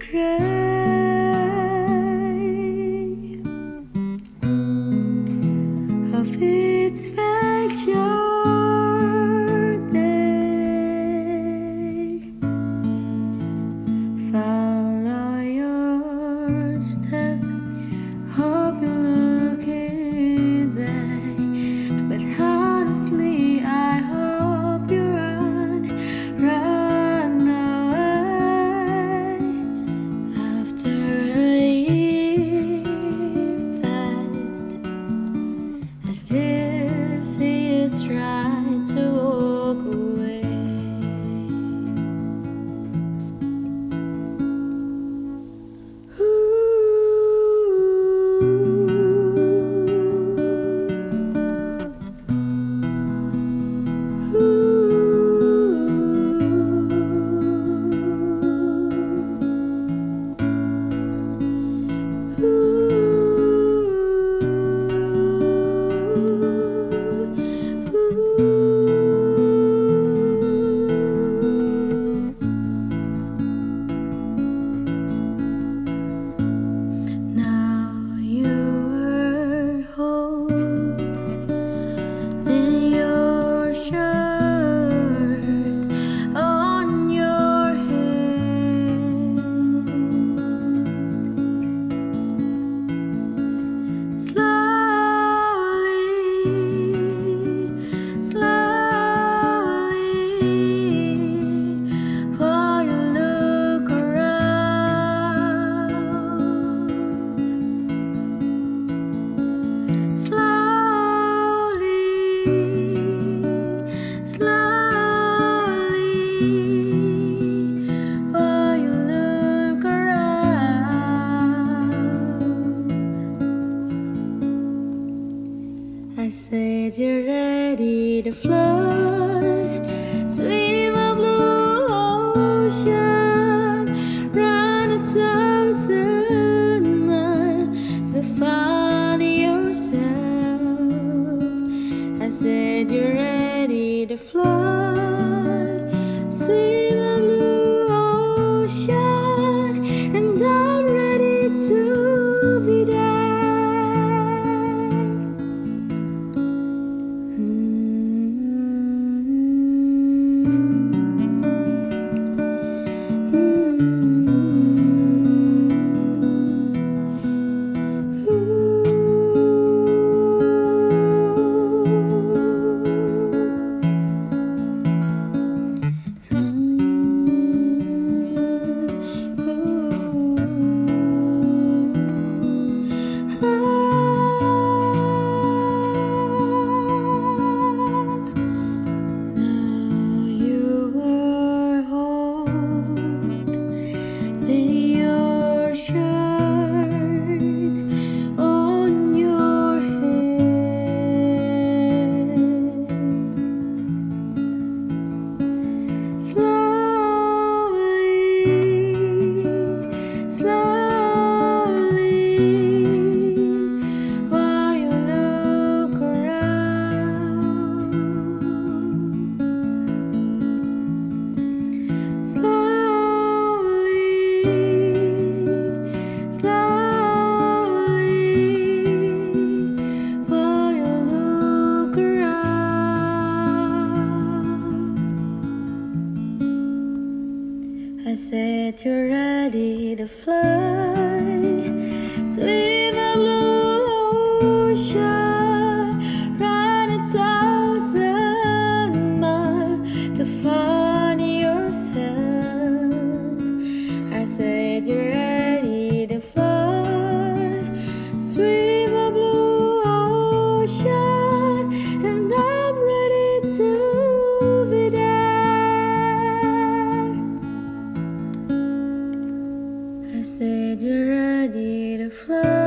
regret. I said you're ready to fly that you're ready to fly.